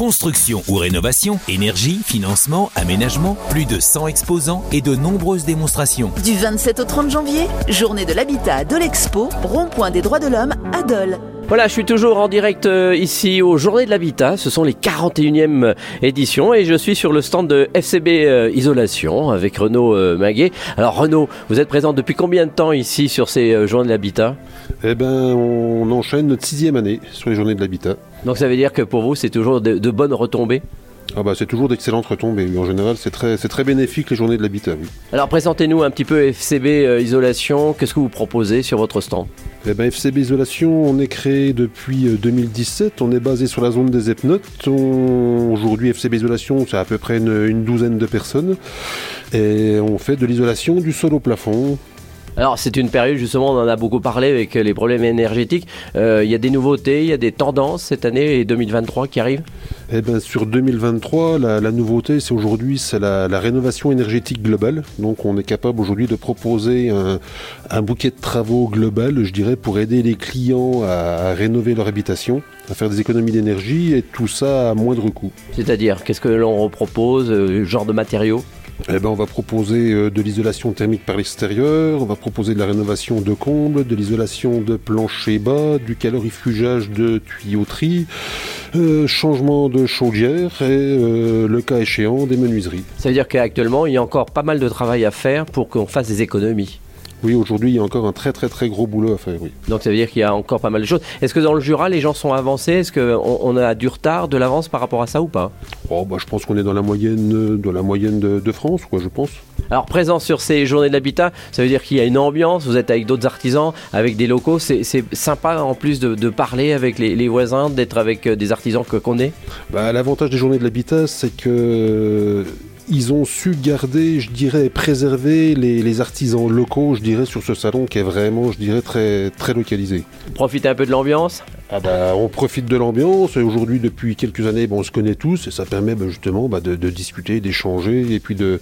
Construction ou rénovation, énergie, financement, aménagement, plus de 100 exposants et de nombreuses démonstrations. Du 27 au 30 janvier, journée de l'habitat à Dole Expo, rond-point des droits de l'homme à Dole. Voilà, je suis toujours en direct euh, ici aux Journées de l'Habitat. Ce sont les 41e éditions et je suis sur le stand de FCB euh, Isolation avec Renaud euh, Maguet. Alors Renaud, vous êtes présent depuis combien de temps ici sur ces Journées de l'Habitat Eh ben, on enchaîne notre sixième année sur les journées de l'habitat. Donc ça veut dire que pour vous, c'est toujours de, de bonnes retombées? Ah bah, c'est toujours d'excellentes retombées. En général, c'est très, c'est très bénéfique les journées de l'habitat. oui. Alors présentez-nous un petit peu FCB euh, Isolation. Qu'est-ce que vous proposez sur votre stand? Eh ben, FCB Isolation, on est créé depuis euh, 2017. On est basé sur la zone des Epnotes. On- Aujourd'hui, FCB Isolation, c'est à peu près une, une douzaine de personnes. Et on fait de l'isolation du sol au plafond. Alors c'est une période justement, on en a beaucoup parlé avec les problèmes énergétiques. Euh, Il y a des nouveautés, il y a des tendances cette année et 2023 qui arrivent? Eh ben, sur 2023, la, la nouveauté, c'est aujourd'hui, c'est la, la rénovation énergétique globale. Donc, on est capable aujourd'hui de proposer un, un bouquet de travaux global, je dirais, pour aider les clients à, à rénover leur habitation, à faire des économies d'énergie et tout ça à moindre coût. C'est-à-dire, qu'est-ce que l'on propose, euh, genre de matériaux? Eh ben, on va proposer euh, de l'isolation thermique par l'extérieur, on va proposer de la rénovation de combles, de l'isolation de plancher bas, du calorifugage de tuyauterie, euh, changement de chaudière et, euh, le cas échéant, des menuiseries. Ça veut dire qu'actuellement, il y a encore pas mal de travail à faire pour qu'on fasse des économies. Oui, aujourd'hui, il y a encore un très très très gros boulot à faire, oui. Donc ça veut dire qu'il y a encore pas mal de choses. Est-ce que dans le Jura, les gens sont avancés? Est-ce qu'on on a du retard, de l'avance par rapport à ça ou pas? Oh, bah, je pense qu'on est dans la moyenne, euh, dans la moyenne de, de France, quoi, je pense. Alors présent sur ces journées de l'habitat, ça veut dire qu'il y a une ambiance, vous êtes avec d'autres artisans, avec des locaux, c'est sympa en plus de, de parler avec les, les voisins, d'être avec euh, des artisans que qu'on est? Bah, L'avantage des journées de l'habitat, c'est que euh, ils ont su garder, je dirais, préserver les, les artisans locaux, je dirais, sur ce salon qui est vraiment, je dirais, très, très localisé. Profitez un peu de l'ambiance? Ah bah, on profite de l'ambiance et aujourd'hui, depuis quelques années, bon, on se connaît tous et ça permet bah, justement bah, de, de discuter, d'échanger et puis de,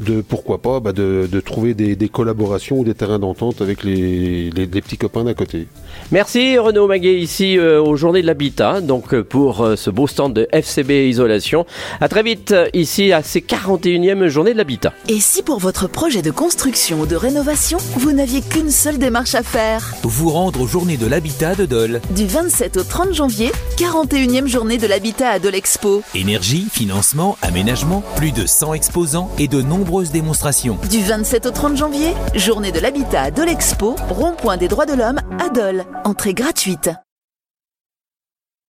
de pourquoi pas, bah, de, de trouver des, des collaborations ou des terrains d'entente avec les, les, les petits copains d'à côté. Merci Renaud Maguet ici euh, aux Journées de l'Habitat, donc euh, pour euh, ce beau stand de FCB Isolation. À très vite ici à ces 41e Journées de l'Habitat. Et si pour votre projet de construction ou de rénovation, vous n'aviez qu'une seule démarche à faire? Vous rendre aux journées de l'habitat de Dole. Du 27 au 30 janvier, 41e journée de l'habitat à Dole Expo. Énergie, financement, aménagement, plus de 100 exposants et de nombreuses démonstrations. Du 27 au 30 janvier, journée de l'habitat à Dole Expo, rond-point des droits de l'homme à Dole. Entrée gratuite.